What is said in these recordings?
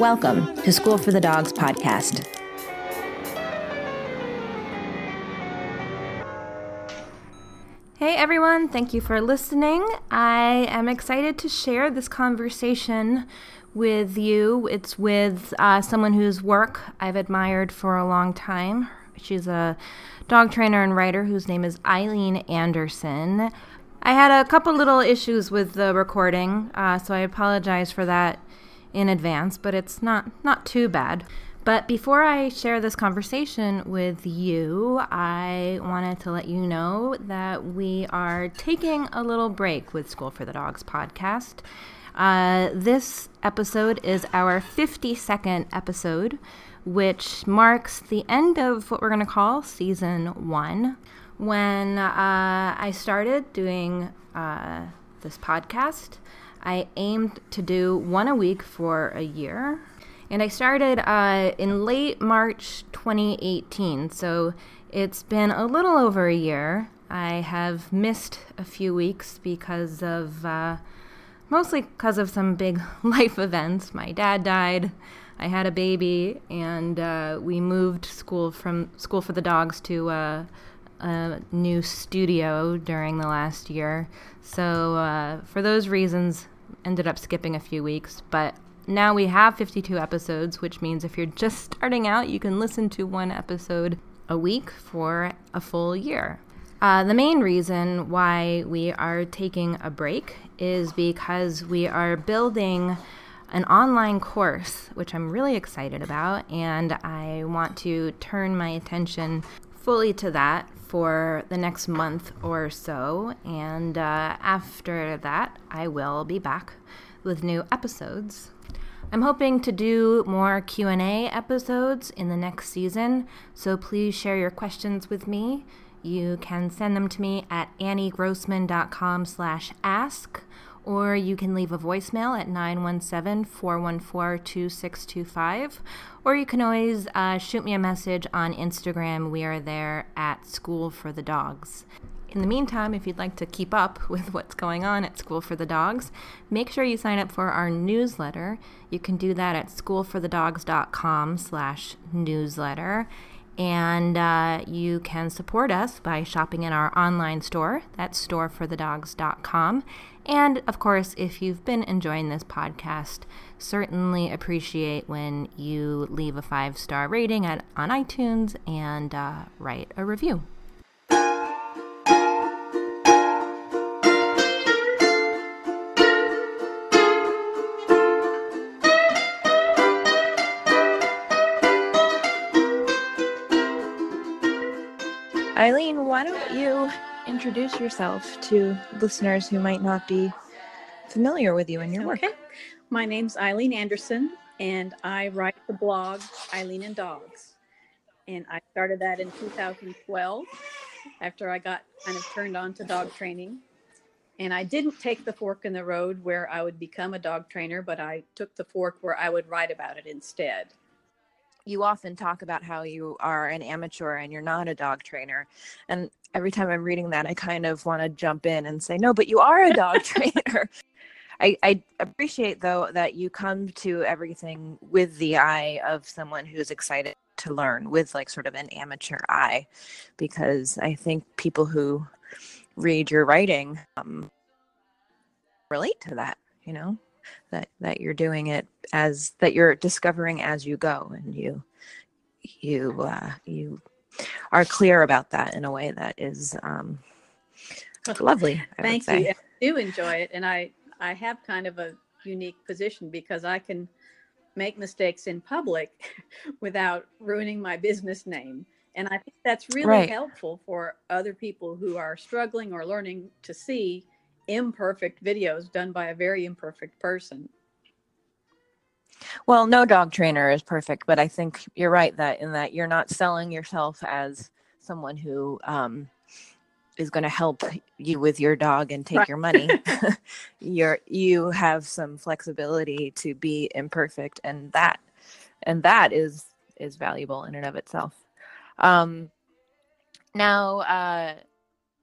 Welcome to School for the Dogs podcast. Hey everyone, thank you for listening. I am excited to share this conversation with you. It's with uh, someone whose work I've admired for a long time. She's a dog trainer and writer whose name is Eileen Anderson. I had a couple little issues with the recording, uh, so I apologize for that in advance, but it's not not too bad. But before I share this conversation with you, I wanted to let you know that we are taking a little break with School for the Dogs podcast. Uh, this episode is our 52nd episode, which marks the end of what we're going to call season one. When uh, I started doing uh, this podcast, I aimed to do one a week for a year. And I started uh, in late March 2018. So it's been a little over a year. I have missed a few weeks because of, uh, mostly because of some big life events. My dad died. I had a baby, and uh, we moved school from School for the Dogs to uh, a new studio during the last year. So uh, for those reasons, ended up skipping a few weeks, but now we have 52 episodes, which means if you're just starting out, you can listen to one episode a week for a full year. Uh, the main reason why we are taking a break is because we are building an online course, which I'm really excited about, and I want to turn my attention fully to that for the next month or so. And uh, after that, I will be back with new episodes. I'm hoping to do more Q&A episodes in the next season, so please share your questions with me. You can send them to me at anniegrossman.com slash ask, or you can leave a voicemail at 917-414-2625, or you can always uh, shoot me a message on Instagram. We are there at School for the Dogs. In the meantime, if you'd like to keep up with what's going on at School for the Dogs, make sure you sign up for our newsletter. You can do that at schoolforthedogs.com slash newsletter. And uh, you can support us by shopping in our online store. That's storeforthedogs.com. And of course, if you've been enjoying this podcast, certainly appreciate when you leave a five star rating at, on iTunes and uh, write a review. Eileen, why don't you introduce yourself to listeners who might not be familiar with you and your work? Okay. My name's Eileen Anderson, and I write the blog Eileen and Dogs. And I started that in 2012 after I got kind of turned on to dog training. And I didn't take the fork in the road where I would become a dog trainer, but I took the fork where I would write about it instead you often talk about how you are an amateur and you're not a dog trainer. And every time I'm reading that, I kind of want to jump in and say, no, but you are a dog trainer. I, I, appreciate though that you come to everything with the eye of someone who's excited to learn with like sort of an amateur eye because I think people who read your writing um, relate to that, you know? That that you're doing it as that you're discovering as you go and you you uh, you are clear about that in a way that is um, lovely. I Thank you. I do enjoy it, and I I have kind of a unique position because I can make mistakes in public without ruining my business name. And I think that's really right. helpful for other people who are struggling or learning to see imperfect videos done by a very imperfect person. Well, no dog trainer is perfect, but I think you're right that in that you're not selling yourself as someone who um, is going to help you with your dog and take Right. your money. you're you have some flexibility to be imperfect, and that and that is is valuable in and of itself. Um, now, uh,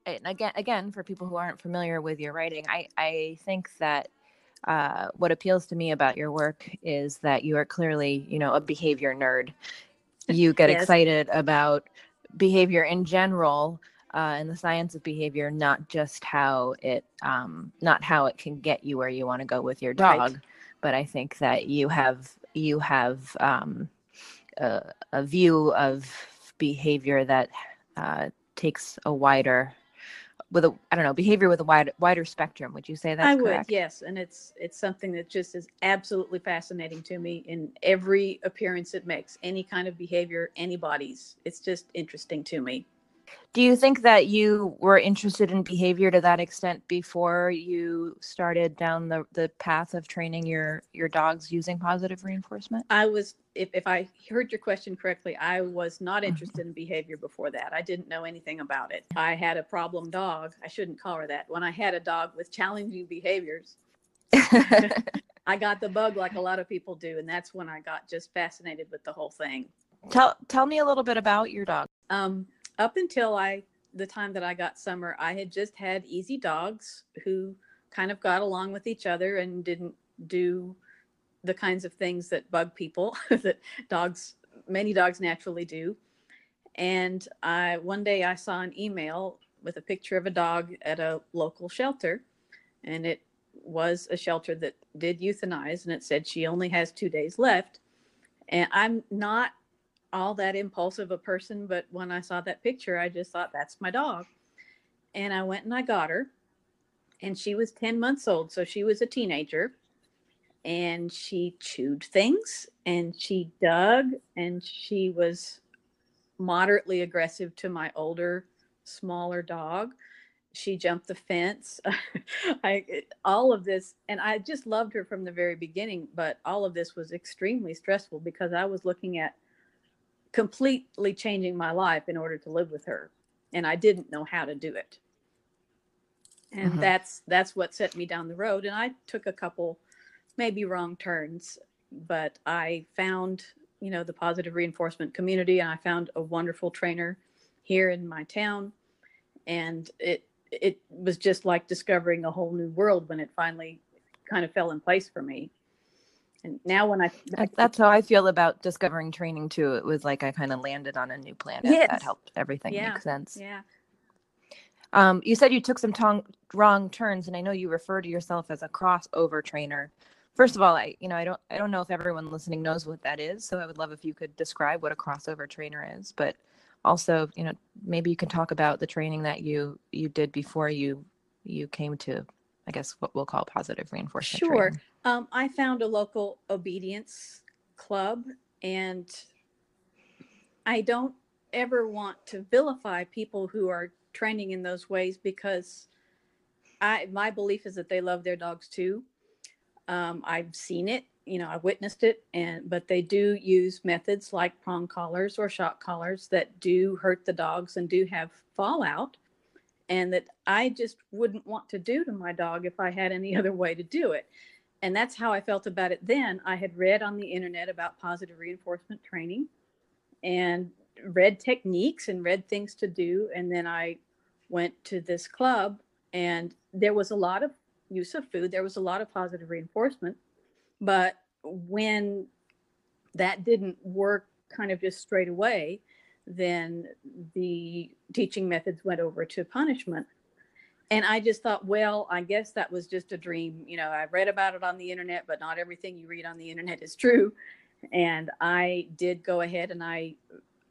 and again, again, for people who aren't familiar with your writing, I I think that uh, what appeals to me about your work is that you are clearly, you know, a behavior nerd. You get Yes. excited about behavior in general uh, and the science of behavior, not just how it, um, not how it can get you where you want to go with your Right. dog. But I think that you have you have um, a, a view of behavior that uh, takes a wider with a I don't know behavior with a wide wider spectrum. Would you say that's I would, yes, and it's it's something that just is absolutely fascinating to me in every appearance it makes, any kind of behavior, anybody's. It's just interesting to me. Do you think that you were interested in behavior to that extent before you started down the, the path of training your your dogs using positive reinforcement? I was, if if I heard your question correctly, I was not Mhm. interested in behavior before that. I didn't know anything about it. I had a problem dog. I shouldn't call her that. When I had a dog with challenging behaviors, I got the bug like a lot of people do, and that's when I got just fascinated with the whole thing. tell tell me a little bit about your dog. Um, up until I, the time that I got Summer, I had just had easy dogs who kind of got along with each other and didn't do the kinds of things that bug people that dogs, many dogs naturally do. And I, one day I saw an email with a picture of a dog at a local shelter, and it was a shelter that did euthanize, and it said she only has two days left. And I'm not all that impulsive a person, but when I saw that picture, I just thought that's my dog. And I went and I got her. And she was 10 months old, so she was a teenager. And she chewed things and she dug and she was moderately aggressive to my older, smaller dog. She jumped the fence. I all of this and I just loved her from the very beginning, but all of this was extremely stressful because I was looking at completely changing my life in order to live with her and i didn't know how to do it and Mhm. that's that's what set me down the road and i took a couple maybe wrong turns but i found you know the positive reinforcement community and i found a wonderful trainer here in my town and it it was just like discovering a whole new world when it finally kind of fell in place for me and now when i That- That's how I feel about discovering training too. It was like I kind of landed on a new planet Yes. that helped everything Yeah. make sense. yeah Um, you said you took some tong- wrong turns, and I know you refer to yourself as a crossover trainer. First of all, I you know I don't I don't know if everyone listening knows what that is, so I would love if you could describe what a crossover trainer is. But also, you know, maybe you can talk about the training that you you did before you you came to, I guess what we'll call positive reinforcement. Sure. training. Um, I found a local obedience club, and I don't ever want to vilify people who are training in those ways because I my belief is that they love their dogs too. Um, I've seen it, you know, I've witnessed it, and but they do use methods like prong collars or shock collars that do hurt the dogs and do have fallout, and that I just wouldn't want to do to my dog if I had any other way to do it and that's how I felt about it then. I had read on the internet about positive reinforcement training and read techniques and read things to do. And then I went to this club, and there was a lot of use of food, there was a lot of positive reinforcement. But when that didn't work kind of just straight away, then the teaching methods went over to punishment and I just thought, well, I guess that was just a dream. You know, I read about it on the internet, but not everything you read on the internet is true. And I did go ahead and I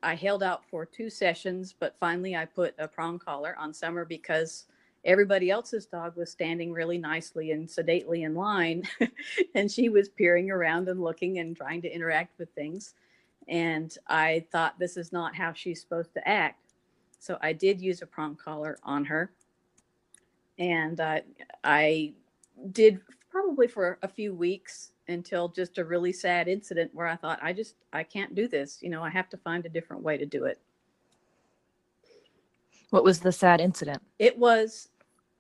I held out for two sessions, but finally I put a prong collar on Summer because everybody else's dog was standing really nicely and sedately in line and she was peering around and looking and trying to interact with things. And I thought this is not how she's supposed to act. So I did use a prong collar on her and uh, I did probably for a few weeks, until just a really sad incident where I thought, I just, I can't do this. You know, I have to find a different way to do it. What was the sad incident? It was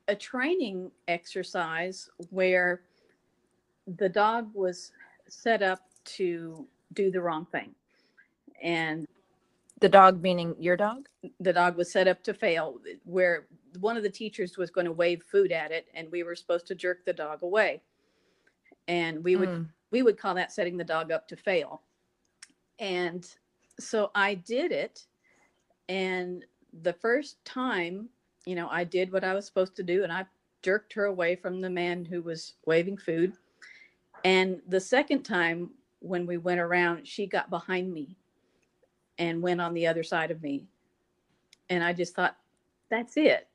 a training exercise where the dog was set up to do the wrong thing. And The dog meaning your dog? the dog was set up to fail, where one of the teachers was going to wave food at it, and we were supposed to jerk the dog away. And we would Mm. we would call that setting the dog up to fail. And so I did it. And the first time, you know, I did what I was supposed to do and I jerked her away from the man who was waving food. And the second time, when we went around, she got behind me and went on the other side of me. And I just thought, that's it.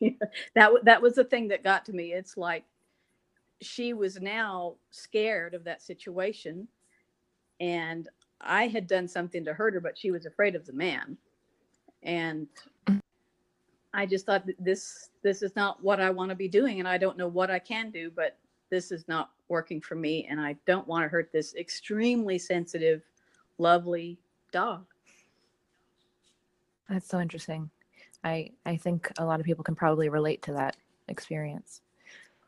that, that was the thing that got to me. It's like, she was now scared of that situation and i had done something to hurt her but she was afraid of the man and i just thought this this is not what i want to be doing and i don't know what i can do but this is not working for me and i don't want to hurt this extremely sensitive lovely dog That's so interesting. I I think a lot of people can probably relate to that experience.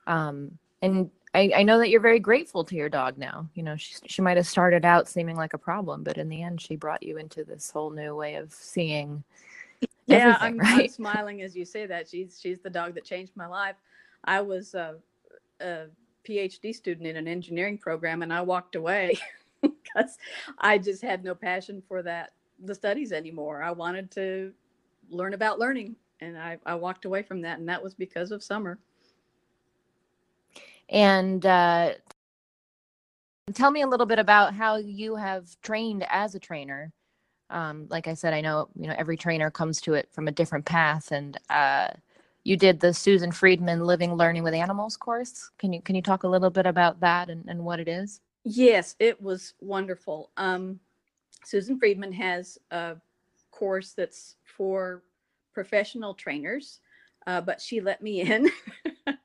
Um, and I, I know that you're very grateful to your dog now. You know, she she might have started out seeming like a problem, but in the end, she brought you into this whole new way of seeing. yeah I'm, I'm smiling as you say that she's she's the dog that changed my life i was a, a phd student in an engineering program and i walked away because i just had no passion for that the studies anymore i wanted to learn about learning and i, I walked away from that and that was because of summer And uh, tell me a little bit about how you have trained as a trainer. Um, like I said, I know you know every trainer comes to it from a different path, and uh, you did the Susan Friedman Living Learning with Animals course. Can you can you talk a little bit about that and, and what it is? Yes, it was wonderful. Um, Susan Friedman has a course that's for professional trainers, uh, but she let me in.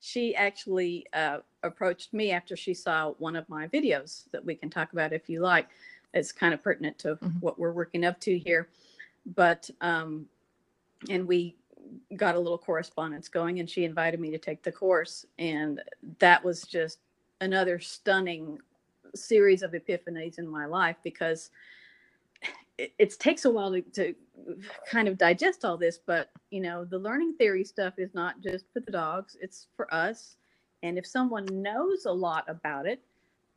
she actually uh, approached me after she saw one of my videos that we can talk about if you like. It's kind of pertinent to Mhm. what we're working up to here. But, um, and we got a little correspondence going, and she invited me to take the course. And that was just another stunning series of epiphanies in my life because it, it takes a while to, to kind of digest all this but you know the learning theory stuff is not just for the dogs it's for us. And if someone knows a lot about it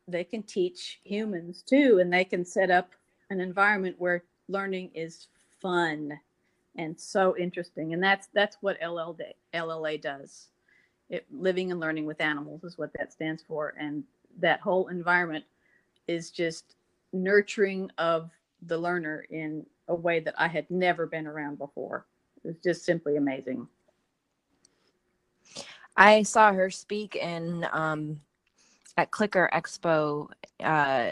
they can teach humans too and they can set up an environment where learning is fun and so interesting. And that's that's what LL lla does. It, living and learning with animals is what that stands for. And that whole environment is just nurturing of the learner in a way that i had never been around before it's just simply amazing I saw her speak in um, at Clicker Expo. Uh,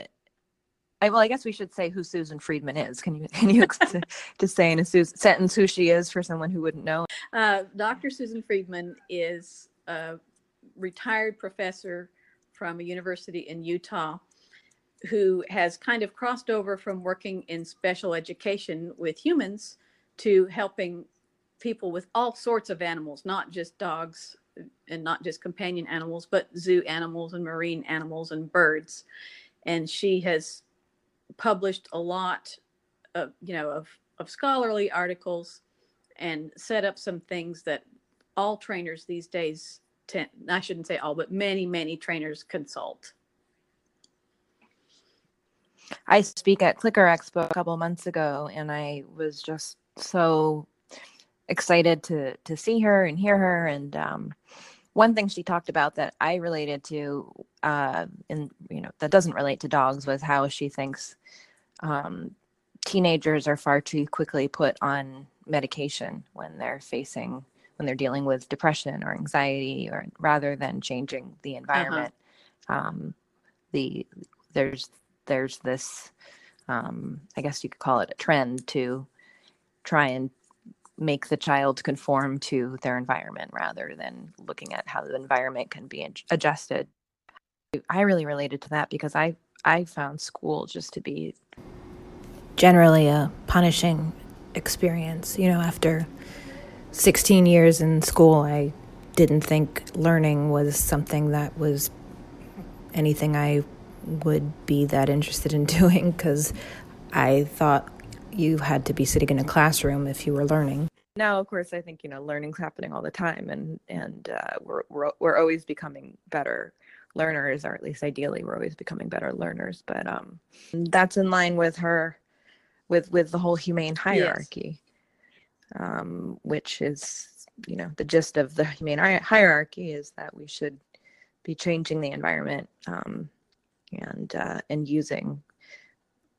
I, well, I guess we should say who Susan Friedman is. Can you can you just say in a su- sentence who she is for someone who wouldn't know? Uh, Dr. Susan Friedman is a retired professor from a university in Utah who has kind of crossed over from working in special education with humans to helping people with all sorts of animals, not just dogs and not just companion animals, but zoo animals and marine animals and birds. And she has published a lot of, you know, of, of scholarly articles and set up some things that all trainers these days tend, I shouldn't say all, but many, many trainers consult. I speak at Clicker Expo a couple months ago, and I was just so excited to to see her and hear her. And um, one thing she talked about that I related to, uh, and you know that doesn't relate to dogs, was how she thinks um, teenagers are far too quickly put on medication when they're facing when they're dealing with depression or anxiety, or rather than changing the environment. Um, the there's there's this um, i guess you could call it a trend to try and make the child conform to their environment rather than looking at how the environment can be adjusted I really related to that because I I found school just to be generally a punishing experience. You know, after 16 years in school, I didn't think learning was something that was anything I would be that interested in doing because I thought you had to be sitting in a classroom if you were learning. Now, of course, I think you know learning's happening all the time, and and uh, we're, we're we're always becoming better learners, or at least ideally, we're always becoming better learners. But um, that's in line with her, with with the whole humane hierarchy, yes. Um, which is you know the gist of the humane hierarchy is that we should be changing the environment um, and uh, and using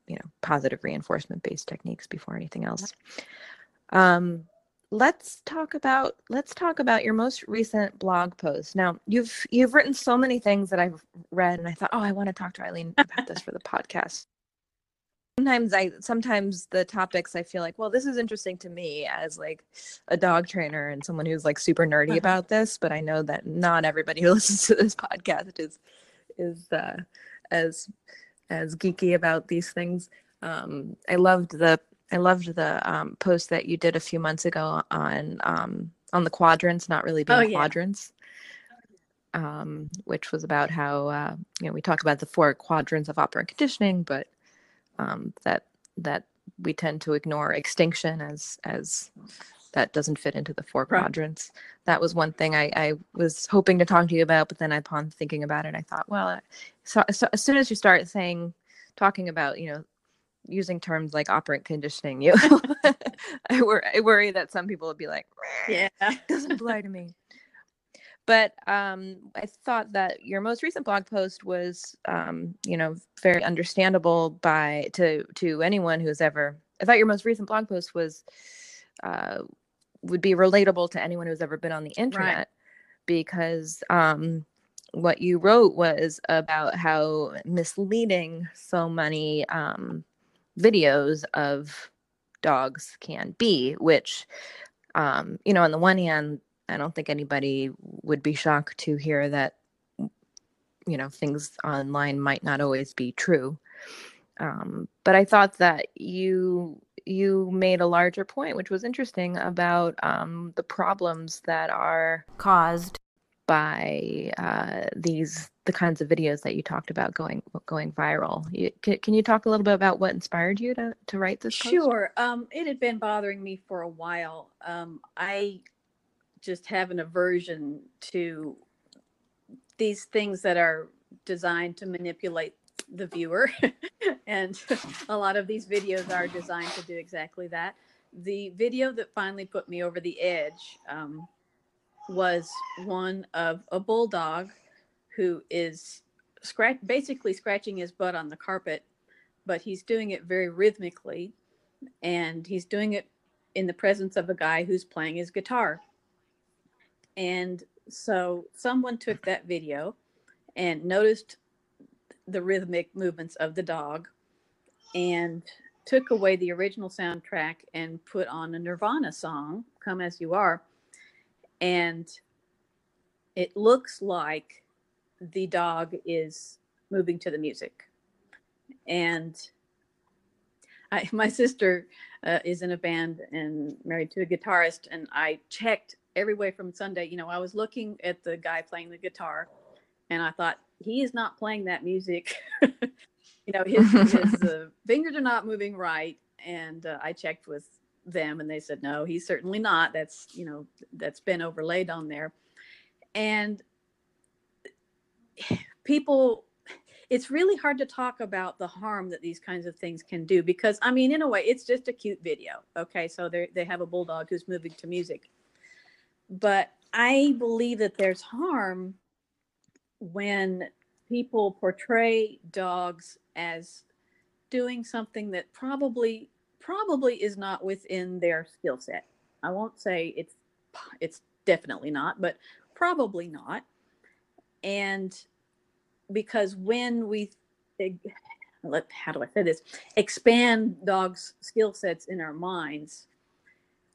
you know positive reinforcement based techniques before anything else. Um, let's talk about let's talk about your most recent blog post. Now you've you've written so many things that i've read and i thought oh i want to talk to eileen about this for the podcast sometimes i sometimes the topics i feel like well this is interesting to me as like a dog trainer and someone who's like super nerdy uh-huh. about this but i know that not everybody who listens to this podcast is is uh as as geeky about these things. Um, I loved the I loved the um, post that you did a few months ago on um, on the quadrants not really being oh, yeah. quadrants, um, which was about how uh, you know we talk about the four quadrants of operant conditioning, but um, that that we tend to ignore extinction as as that doesn't fit into the four right. quadrants. That was one thing I, I, was hoping to talk to you about, but then upon thinking about it, I thought, well, so, so as soon as you start saying, talking about, you know, using terms like operant conditioning, you, I, wor- I worry that some people would be like, yeah, doesn't apply to me. But um, I thought that your most recent blog post was, um, you know, very understandable by to to anyone who's ever. I thought your most recent blog post was uh, would be relatable to anyone who's ever been on the internet right. because um, what you wrote was about how misleading so many um, videos of dogs can be, which, um, you know, on the one hand, I don't think anybody would be shocked to hear that, you know, things online might not always be true. Um, but I thought that you you made a larger point, which was interesting about um, the problems that are caused by uh, these the kinds of videos that you talked about going going viral. You, can, can, you talk a little bit about what inspired you to to write this? Post? Sure. Um, it had been bothering me for a while. Um, I just have an aversion to these things that are designed to manipulate the viewer. and a lot of these videos are designed to do exactly that. The video that finally put me over the edge um, was one of a bulldog who is scratch basically scratching his butt on the carpet, but he's doing it very rhythmically, and he's doing it in the presence of a guy who's playing his guitar. And so someone took that video and noticed the rhythmic movements of the dog and took away the original soundtrack and put on a Nirvana song, Come As You Are. And it looks like the dog is moving to the music. And I, my sister uh, is in a band and married to a guitarist, and I checked every way from Sunday. You know, I was looking at the guy playing the guitar, and I thought, he is not playing that music. you know, his, his uh, fingers are not moving right. And uh, I checked with them and they said, no, he's certainly not. That's, you know, that's been overlaid on there. And people, it's really hard to talk about the harm that these kinds of things can do because, I mean, in a way, it's just a cute video. Okay. So they they have a bulldog who's moving to music. But I believe that there's harm when people portray dogs as doing something that probably probably is not within their skill set. I won't say it's it's definitely not, but probably not. And because when we let how do I say this expand dogs' skill sets in our minds,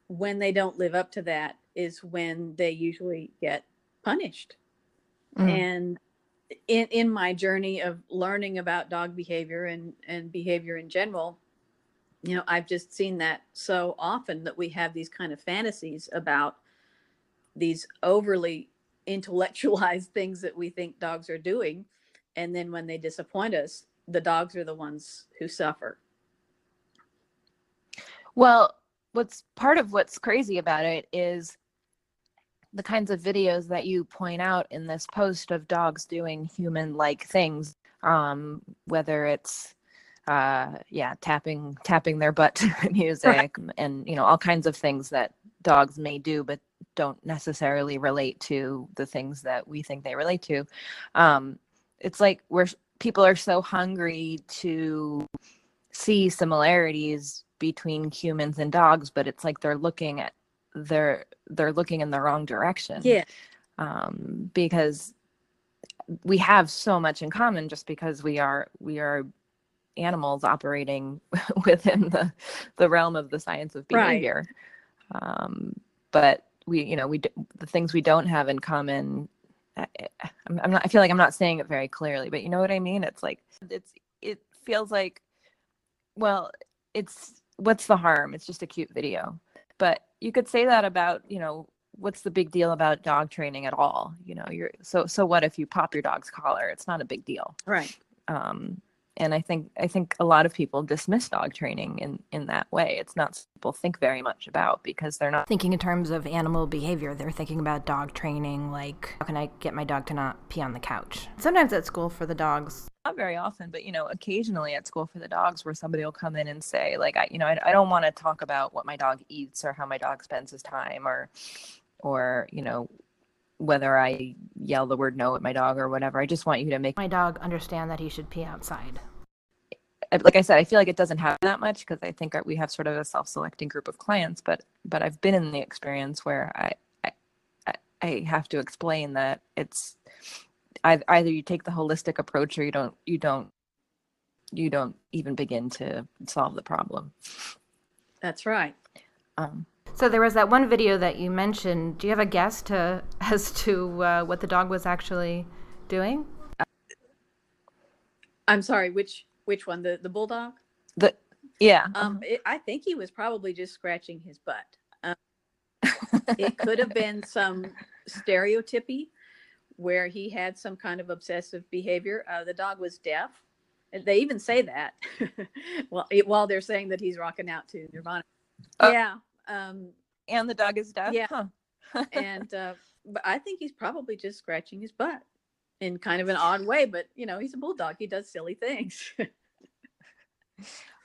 when they don't live up to that is when they usually get punished. Mm. And in in my journey of learning about dog behavior and and behavior in general you know i've just seen that so often that we have these kind of fantasies about these overly intellectualized things that we think dogs are doing and then when they disappoint us the dogs are the ones who suffer Well, what's part of what's crazy about it is the kinds of videos that you point out in this post of dogs doing human like things um whether it's uh yeah tapping tapping their butt to music and you know all kinds of things that dogs may do but don't necessarily relate to the things that we think they relate to. Um it's like we're people are so hungry to see similarities between humans and dogs but it's like they're looking at they're they're looking in the wrong direction. Yeah. Um, because we have so much in common just because we are we are animals operating within the the realm of the science of Right. behavior. Um, but we you know we the things we don't have in common I, I'm not i feel like i'm not saying it very clearly but you know what i mean? It's like it's it feels like well it's what's the harm? It's just a cute video but you could say that about you know what's the big deal about dog training at all? You know you're so so what if you pop your dog's collar? It's not a big deal. Right. Um and i think i think a lot of people dismiss dog training in in that way it's not something people think very much about because they're not Thinking in terms of animal behavior, they're thinking about dog training, like how can I get my dog to not pee on the couch? Sometimes at school for the dogs, not very often but you know occasionally at school for the dogs where somebody will come in and say like i you know i, I don't want to talk about what my dog eats or how my dog spends his time or or you know whether i yell the word no at my dog or whatever i just want you to make my dog understand that he should pee outside. Like I said, I feel like it doesn't happen that much because I think we have sort of a self-selecting group of clients. But but I've been in the experience where I I, I- I have to explain that it's ei- either you take the holistic approach or you don't you don't you don't even begin to solve the problem. that's right Um, So there was that one video that you mentioned. Do you have a guess to as to uh, what the dog was actually doing? i'm sorry which which one the the bulldog the yeah um it, i think he was probably just scratching his butt um, it could have been some stereotypy where he had some kind of obsessive behavior. Uh, the dog was deaf. They even say that well, it, while they're saying that he's rocking out to Nirvana. Uh, yeah. Um, and the dog is deaf. Yeah. Huh. and uh, but I think he's probably just scratching his butt in kind of an odd way. But you know, he's a bulldog. He does silly things.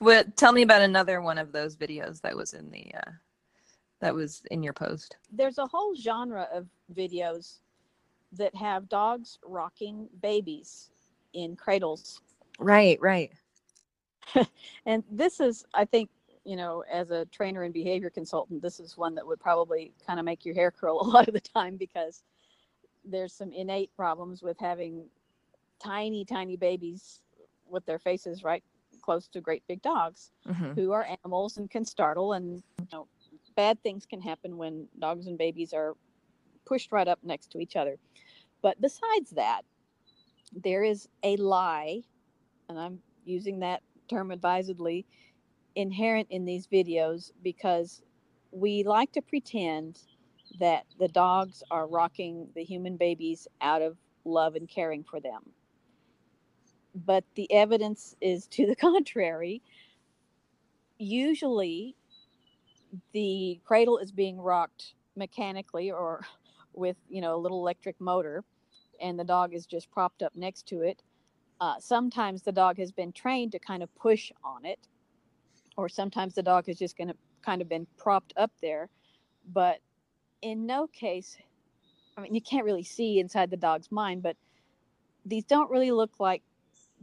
Well, tell me about another one of those videos that was in the uh, that was in your post. there's a whole genre of videos that have dogs rocking babies in cradles Right, right. and this is i think you know as a trainer and behavior consultant this is one that would probably kind of make your hair curl a lot of the time because there's some innate problems with having tiny tiny babies with their faces right close to great big dogs hmm who are animals and can startle and you know bad things can happen when dogs and babies are pushed right up next to each other. But besides that there is a lie and i'm using that term advisedly inherent in these videos because we like to pretend that the dogs are rocking the human babies out of love and caring for them. But the evidence is to the contrary. Usually the cradle is being rocked mechanically or with you know a little electric motor and the dog is just propped up next to it. Uh, sometimes the dog has been trained to kind of push on it or sometimes the dog is just going to kind of been propped up there but in no case i mean you can't really see inside the dog's mind but these don't really look like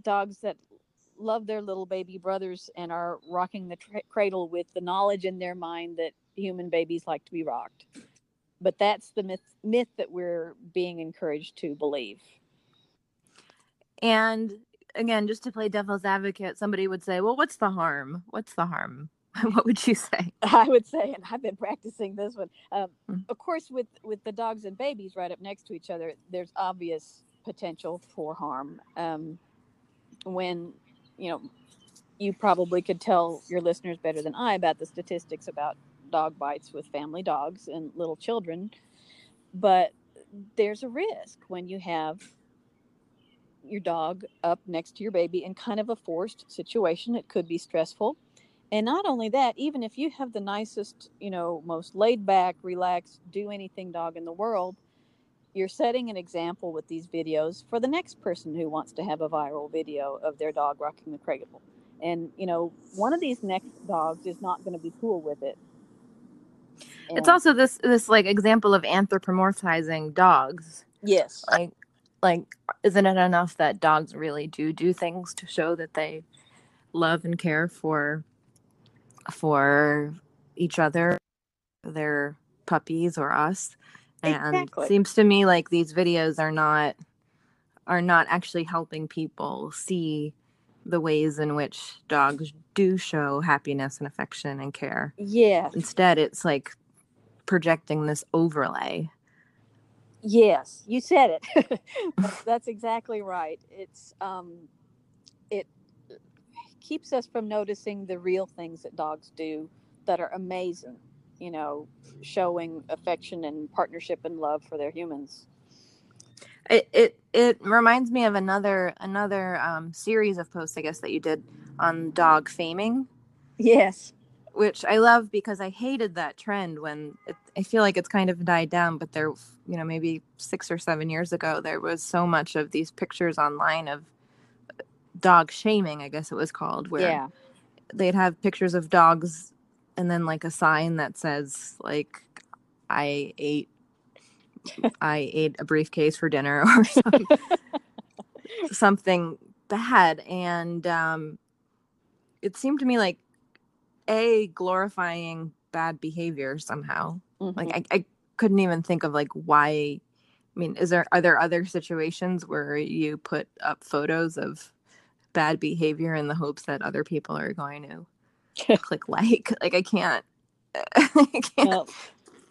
dogs that love their little baby brothers and are rocking the tra- cradle with the knowledge in their mind that human babies like to be rocked. But that's the myth myth that we're being encouraged to believe. And again, just to play devil's advocate, somebody would say, "Well, what's the harm? What's the harm?" what would you say? I would say, and I've been practicing this one. Um, Mm. of course, with with the dogs and babies right up next to each other, there's obvious potential for harm. Um, when you know, you probably could tell your listeners better than I about the statistics about dog bites with family dogs and little children, but there's a risk when you have your dog up next to your baby in kind of a forced situation. It could be stressful. And not only that, even if you have the nicest, you know, most laid back, relaxed, do anything dog in the world, you're setting an example with these videos for the next person who wants to have a viral video of their dog rocking the cradle. And, you know, one of these next dogs is not going to be cool with it. It's also this this like example of anthropomorphizing dogs. yes. Like like isn't it enough that dogs really do do things to show that they love and care for for each other, their puppies or us? And Exactly. it seems to me like these videos are not are not actually helping people see the ways in which dogs do show happiness and affection and care. yeah Instead, it's like projecting this overlay. Yes, you said it. That's- exactly right. It's um, it keeps us from noticing the real things that dogs do that are amazing. You know, showing affection and partnership and love for their humans. It it it reminds me of another another um, series of posts, I guess, that you did on dog faming, Yes. Which I love because I hated that trend when it, I feel like it's kind of died down. But there, you know, maybe six or seven years ago, there was so much of these pictures online of dog shaming, I guess it was called, where Yeah. they'd have pictures of dogs and then like a sign that says like I ate I ate a briefcase for dinner or some, something bad and um it seemed to me like a glorifying bad behavior somehow. Mhm. like I, I couldn't even think of like why i mean is there are there other situations where you put up photos of bad behavior in the hopes that other people are going to click like? Like i can't i can't Well,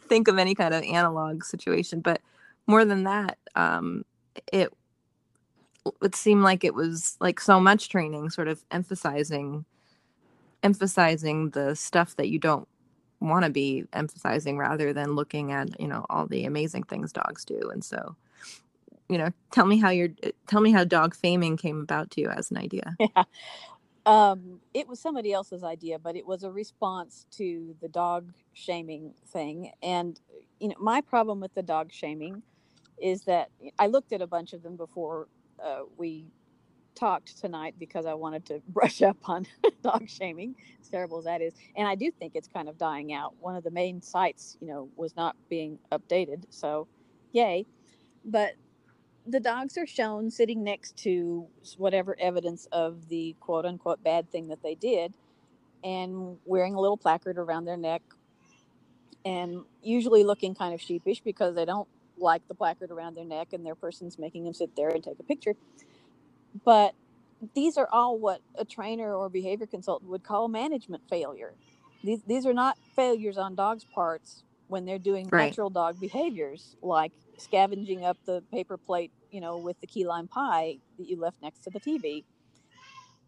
think of any kind of analog situation. But more than that um it would seem like it was like so much training sort of emphasizing emphasizing the stuff that you don't want to be emphasizing rather than looking at you know all the amazing things dogs do and so you know tell me how your tell me how dog faming came about to you as an idea yeah. Um, it was somebody else's idea, but it was a response to the dog shaming thing. And you know, my problem with the dog shaming is that I looked at a bunch of them before uh, we talked tonight because I wanted to brush up on dog shaming, as terrible as that is. And I do think it's kind of dying out. One of the main sites, you know, was not being updated. So, yay. But the dogs are shown sitting next to whatever evidence of the quote unquote bad thing that they did and wearing a little placard around their neck and usually looking kind of sheepish because they don't like the placard around their neck and their person's making them sit there and take a picture. But these are all what a trainer or behavior consultant would call management failure. These, these are not failures on dogs' parts when they're doing Right. natural dog behaviors like scavenging up the paper plate, you know, with the key lime pie that you left next to the TV.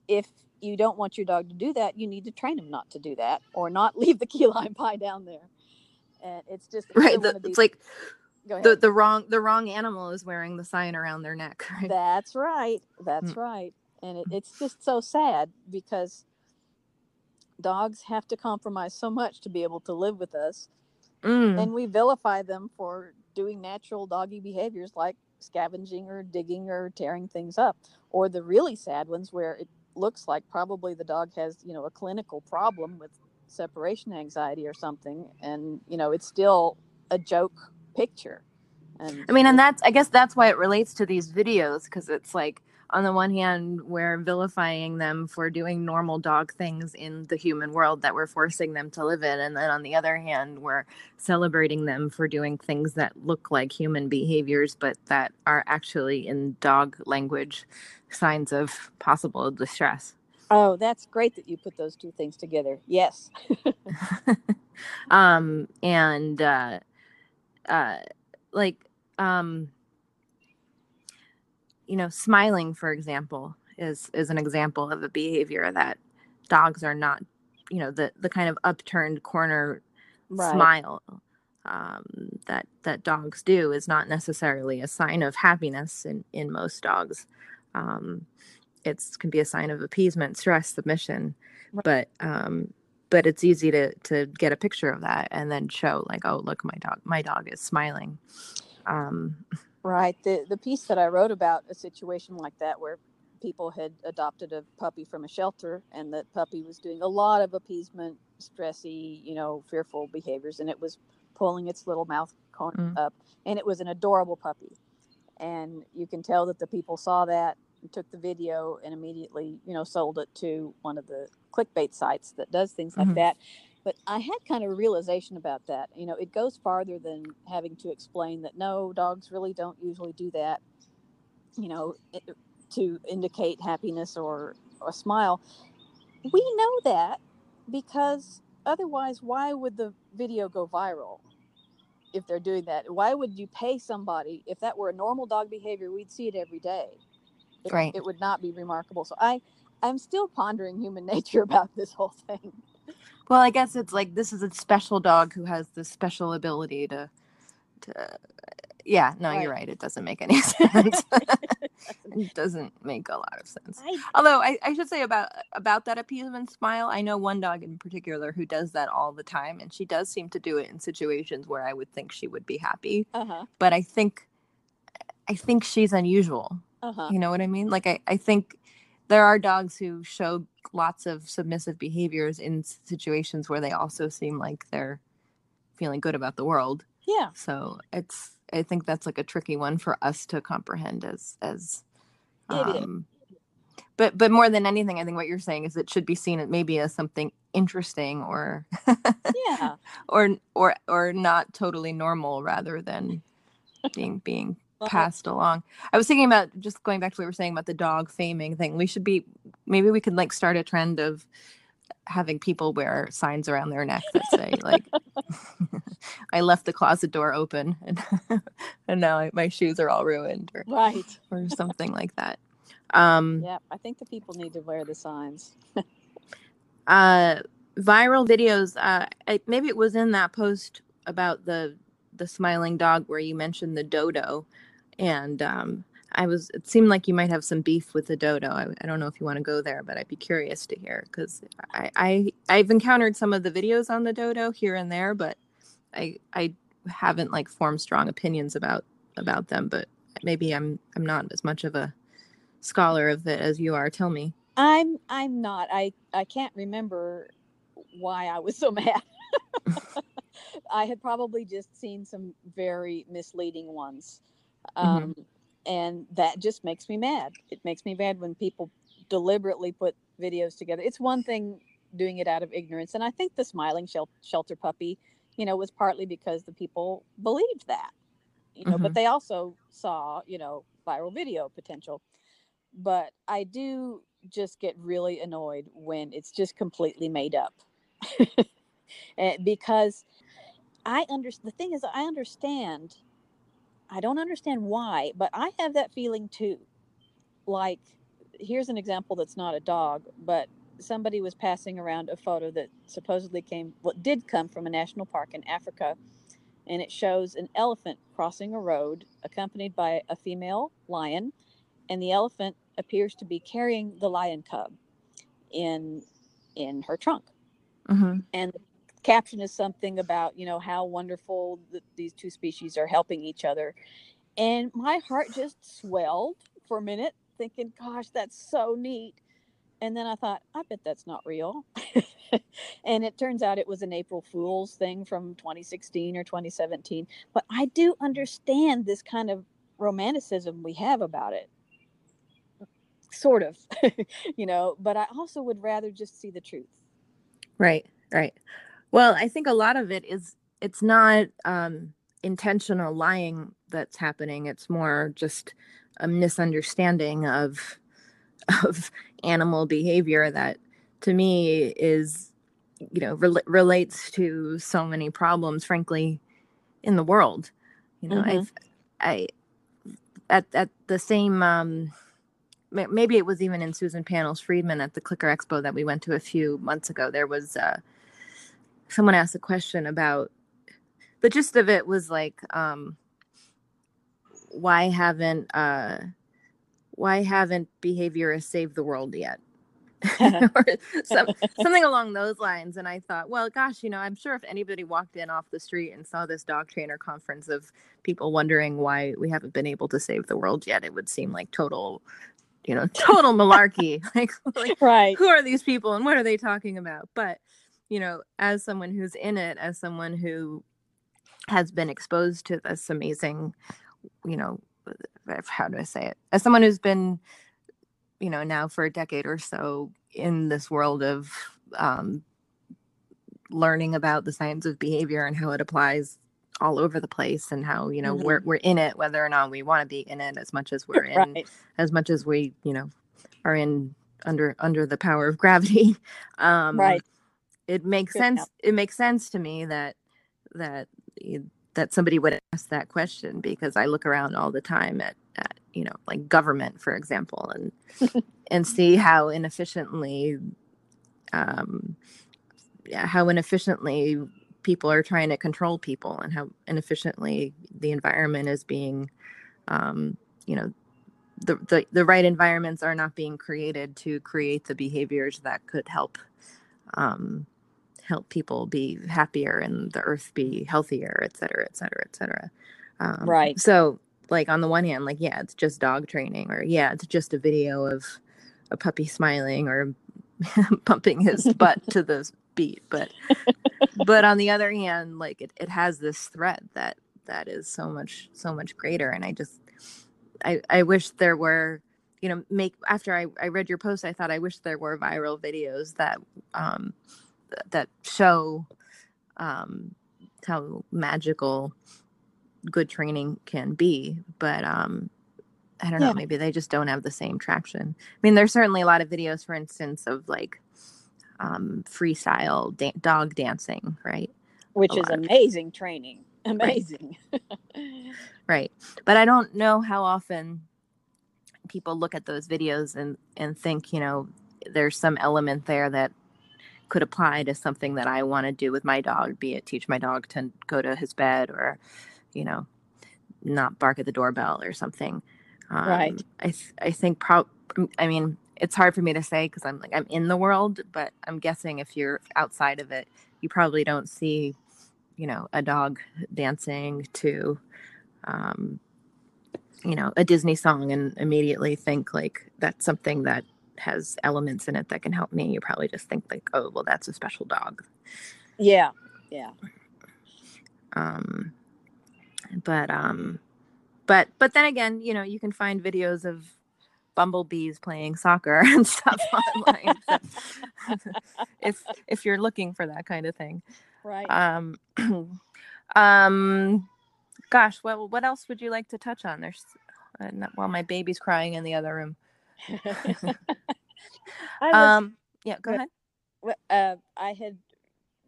If you don't want your dog to do that, you need to train him not to do that or not leave the key lime pie down there. And it's just right the, one of these- it's like. The, the wrong the wrong animal is wearing the sign around their neck right That's right. That's Mm. right. And it, it's just so sad because dogs have to compromise so much to be able to live with us. Mm. And we vilify them for doing natural doggy behaviors like scavenging or digging or tearing things up. Or the really sad ones where it looks like probably the dog has, you know, a clinical problem with separation anxiety or something. And, you know, it's still a joke picture. And I mean, and that's I guess that's why it relates to these videos because it's like on the one hand we're vilifying them for doing normal dog things in the human world that we're forcing them to live in, and then on the other hand we're celebrating them for doing things that look like human behaviors but that are actually in dog language signs of possible distress. Oh, that's great that you put those two things together. Yes. um and uh uh like um you know, smiling, for example, is is an example of a behavior that dogs are not, you know, the the kind of upturned corner Right. smile um, that that dogs do is not necessarily a sign of happiness in in most dogs. Um, it's can be a sign of appeasement, stress, submission, Right. but um, but it's easy to to get a picture of that and then show like, oh, look, my dog, my dog is smiling. Um, Right. The the piece that I wrote about a situation like that where people had adopted a puppy from a shelter and that puppy was doing a lot of appeasement, stressy, you know, fearful behaviors and it was pulling its little mouth cone Mm. up and it was an adorable puppy. And you can tell that the people saw that took the video and immediately, you know, sold it to one of the clickbait sites that does things like Mhm. that. But I had kind of a realization about that. You know, it goes farther than having to explain that no, dogs really don't usually do that, you know, to indicate happiness or, or a smile. We know that because otherwise, why would the video go viral if they're doing that? Why would you pay somebody if that were a normal dog behavior? We'd see it every day. It, Right. It would not be remarkable. So I, I'm still pondering human nature about this whole thing. well, I guess it's like this is a special dog who has this special ability to to. Yeah, no, Right. you're right. It doesn't make any sense. it doesn't make a lot of sense. I, Although I, I should say about about that appeasement smile, I know one dog in particular who does that all the time, and she does seem to do it in situations where I would think she would be happy. uh-huh, But I think, I think she's unusual. Uh-huh. You know what I mean? Like I, I think there are dogs who show lots of submissive behaviors in situations where they also seem like they're feeling good about the world. Yeah. So it's I think that's like a tricky one for us to comprehend as as um but but more than anything, I think what you're saying is it should be seen as maybe as something interesting or Yeah. or or or not totally normal rather than being being passed along. I was thinking about just going back to what we were saying about the dog faming thing. We should be maybe we could like start a trend of having people wear signs around their neck that say like I left the closet door open and and now I, my shoes are all ruined or Right. or something like that. Um Yeah. I think the people need to wear the signs. uh viral videos uh I, maybe it was in that post about the the smiling dog where you mentioned the dodo and um i was it seemed like you might have some beef with the dodo i, I don't know if you want to go there but i'd be curious to hear because I, I i've encountered some of the videos on the dodo here and there but i i haven't like formed strong opinions about about them but maybe i'm i'm not as much of a scholar of it as you are tell me I'm I'm not. I I can't remember why I was so mad. I had probably just seen some very misleading ones. Um, and that just makes me mad. It makes me mad when people deliberately put videos together. It's one thing doing it out of ignorance, and I think the smiling shel- shelter puppy, you know, was partly because the people believed that, you know, but Mhm. they also saw, you know, viral video potential. But I do just get really annoyed when it's just completely made up, Eh, because I understand. The thing is, I understand. I don't understand why, but I have that feeling too. Like, here's an example that's not a dog, but somebody was passing around a photo that supposedly came, what did come from a national park in Africa, and it shows an elephant crossing a road accompanied by a female lion, and the elephant appears to be carrying the lion cub in in her trunk mm-hmm. and the caption is something about you know how wonderful th- these two species are helping each other. And my heart just swelled for a minute thinking gosh that's so neat. And then i thought i bet that's not real. And it turns out it was an april fool's thing from 2016 or 2017 but i do understand this kind of romanticism we have about it. Sort of you know but i also would rather just see the truth. Right, right. Well, I think a lot of it is it's not um, intentional lying that's happening. It's more just a misunderstanding of of animal behavior that, to me, is you know rel- relates to so many problems, frankly, in the world. You know, Mhm. I've I at at the same um maybe it was even in Susan Panels Friedman at the Clicker Expo that we went to a few months ago. There was uh, someone asked a question about the gist of it was like, um, why haven't uh, why haven't behaviorists saved the world yet? or some, something along those lines. And I thought, well, gosh, you know, I'm sure if anybody walked in off the street and saw this dog trainer conference of people wondering why we haven't been able to save the world yet, it would seem like total, you know, total malarkey. like, like right. who are these people and what are they talking about? But, you know, as someone who's in it, as someone who has been exposed to this amazing, you know, how do I say it? As someone who's been you know now for a decade or so in this world of um, learning about the science of behavior and how it applies all over the place and how you know Mhm. we're, we're in it whether or not we want to be in it as much as we're in Right. as much as we you know are in under under the power of gravity um Right. It makes Good sense count. it makes sense to me that that that somebody would ask that question because i look around all the time at, at you know like government for example and and see how inefficiently um yeah how inefficiently people are trying to control people and how inefficiently the environment is being um you know the, the the right environments are not being created to create the behaviors that could help um help people be happier and the earth be healthier et cetera et cetera et cetera um, Right. so like on the one hand like yeah it's just dog training or yeah it's just a video of a puppy smiling or pumping his butt to the beat but but on the other hand like it, it has this threat that that is so much so much greater and i just i i wish there were you know make after i, I read your post i thought i wish there were viral videos that um that show um how magical good training can be but um i don't know maybe they just don't have the same traction. I mean there's certainly a lot of videos for instance of like um freestyle da- dog dancing right? Which a is lot of- amazing training. Amazing. right. But i don't know how often people look at those videos and and think you know there's some element there that could apply to something that i want to do with my dog be it teach my dog to go to his bed or you know not bark at the doorbell or something um, Right. i i think pro i mean it's hard for me to say because i'm like i'm in the world but i'm guessing if you're outside of it you probably don't see you know a dog dancing to um you know a disney song and immediately think like that's something that has elements in it that can help me you probably just think like oh well that's a special dog yeah. Yeah. um but um but but then again you know you can find videos of bumblebees playing soccer and stuff online so if if you're looking for that kind of thing Right. um um gosh well what else would you like to touch on there's uh, well my baby's crying in the other room was, um yeah go ahead uh, I had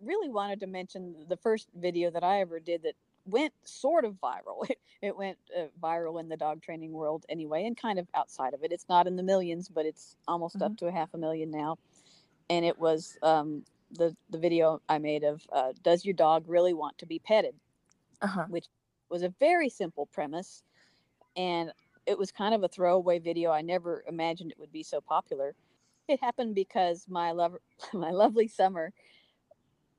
really wanted to mention the first video that I ever did that went sort of viral. It, it went uh, viral in the dog training world anyway, and kind of outside of it. It's not in the millions, but it's almost up to a half a million now. And it was um, the the video I made of uh, "Does your dog really want to be petted?" uh-huh which was a very simple premise and it was kind of a throwaway video i never imagined it would be so popular it happened because my love my lovely summer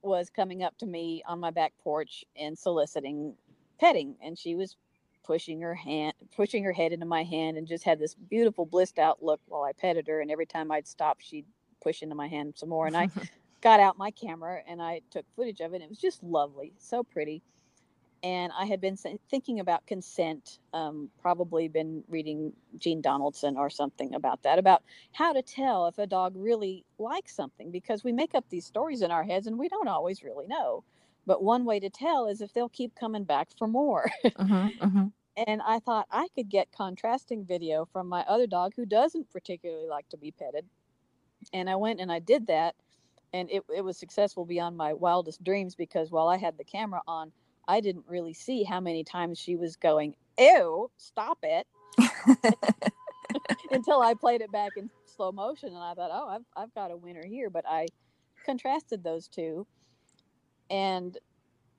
was coming up to me on my back porch and soliciting petting and she was pushing her hand pushing her head into my hand and just had this beautiful blissed out look while i petted her and every time i'd stop she'd push into my hand some more and i got out my camera and I took footage of it. It was just lovely, so pretty. And I had been thinking about consent, um, probably been reading Jean Donaldson or something about that, about how to tell if a dog really likes something, because we make up these stories in our heads and we don't always really know. But one way to tell is if they'll keep coming back for more. Mhm, mhm. and I thought I could get contrasting video from my other dog who doesn't particularly like to be petted. And I went and I did that, and it, it was successful beyond my wildest dreams because while I had the camera on, I didn't really see how many times she was going, Ew, stop it. until I played it back in slow motion and I thought, oh, I've, I've got a winner here. But I contrasted those two and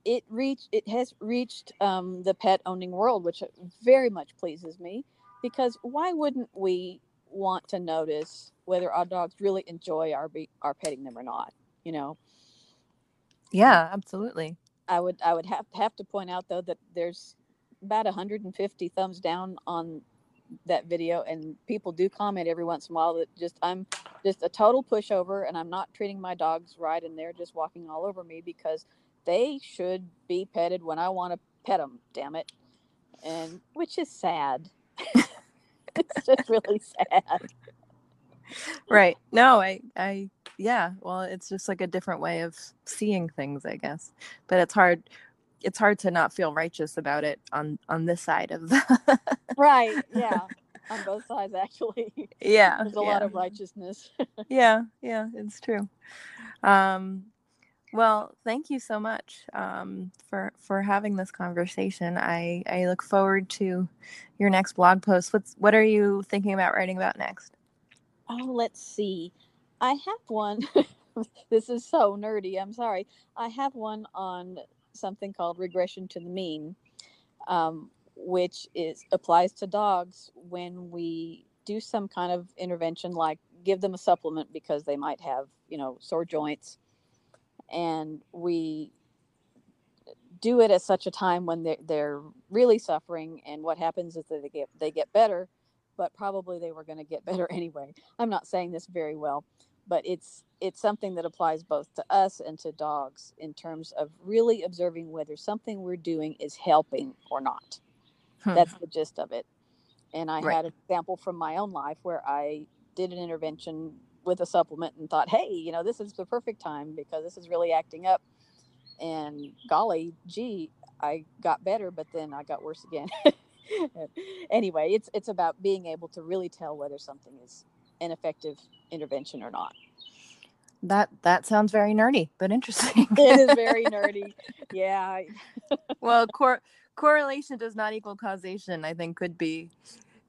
it reached it has reached um, the pet owning world which very much pleases me because why wouldn't we want to notice whether our dogs really enjoy our be, our petting them or not you know Yeah, absolutely. I would i would have have to point out though that there's about 150 thumbs down on that video and people do comment every once in a while that just i'm just a total pushover and i'm not treating my dogs right and they're just walking all over me because they should be petted when i want to pet them damn it. And which is sad. It's just really sad. Right. No, I I yeah, well, it's just like a different way of seeing things, I guess. But it's hard it's hard to not feel righteous about it on on this side of the right yeah on both sides actually Yeah. there's a yeah. lot of righteousness yeah yeah it's true um well thank you so much um for for having this conversation i i look forward to your next blog post what's what are you thinking about writing about next Oh, let's see. I have one. this is so nerdy. I'm sorry. I have one on something called regression to the mean, um, which is applies to dogs when we do some kind of intervention, like give them a supplement because they might have, you know, sore joints, and we do it at such a time when they're, they're really suffering and what happens is that they get they get better but probably they were going to get better anyway. I'm not saying this very well, but it's it's something that applies both to us and to dogs in terms of really observing whether something we're doing is helping or not. Hmm. That's the gist of it. And I Right. had an example from my own life where I did an intervention with a supplement and thought, hey, you know, this is the perfect time because this is really acting up. And golly, gee, I got better, but then I got worse again. anyway, it's it's about being able to really tell whether something is an effective intervention or not. that that sounds very nerdy but interesting It is very nerdy. Yeah, well cor- correlation does not equal causation i think could be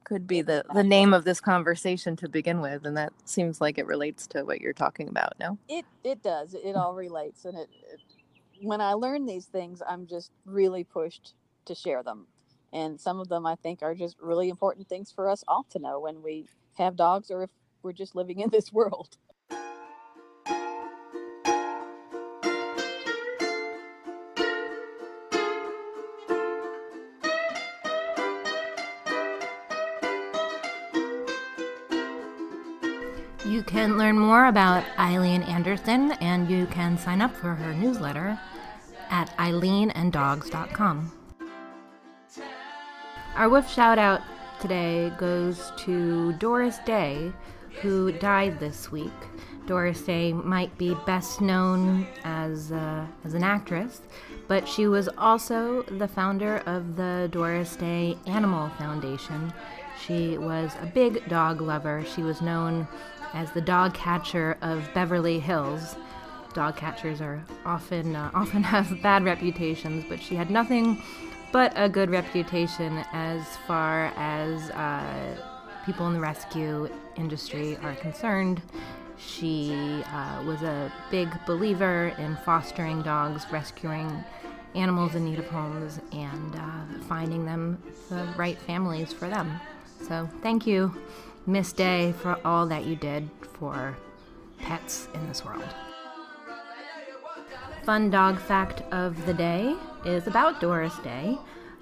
could be the the name of this conversation to begin with and that seems like it relates to what you're talking about no it it does. It all relates, and it, it when I learn these things, I'm just really pushed to share them. And some of them I think are just really important things for us all to know when we have dogs or if we're just living in this world. You can learn more about Eileen Anderson and you can sign up for her newsletter at eileenanddogs.com. Our woof shout out today goes to Doris Day, who died this week. Doris Day might be best known as, uh, as an actress, but she was also the founder of the Doris Day Animal Foundation. She was a big dog lover. She was known as the dog catcher of Beverly Hills. Dog catchers are often uh, often have bad reputations, but she had nothing but a good reputation as far as uh, people in the rescue industry are concerned. She uh, was a big believer in fostering dogs, rescuing animals in need of homes, and uh, finding them the right families for them. So, thank you, Miss Day, for all that you did for pets in this world. Fun dog fact of the day is about Doris Day.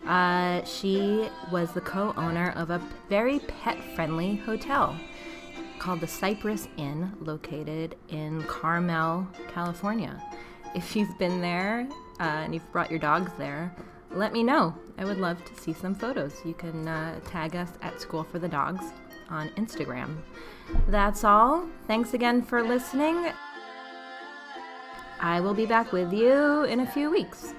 Uh, she was the co owner of a very pet friendly hotel called the Cypress Inn, located in Carmel, California. If you've been there uh, and you've brought your dogs there, let me know. I would love to see some photos. You can uh, tag us at School for the Dogs on Instagram. That's all. Thanks again for listening. I will be back with you in a few weeks.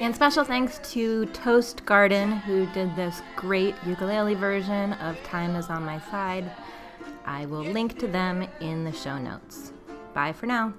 And special thanks to Toast Garden, who did this great ukulele version of Time is on My Side. I will link to them in the show notes. Bye for now.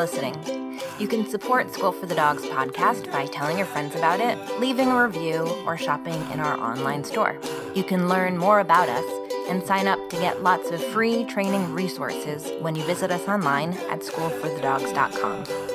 Listening. You can support School for the Dogs podcast by telling your friends about it, leaving a review, or shopping in our online store. You can learn more about us and sign up to get lots of free training resources when you visit us online at schoolforthedogs.com.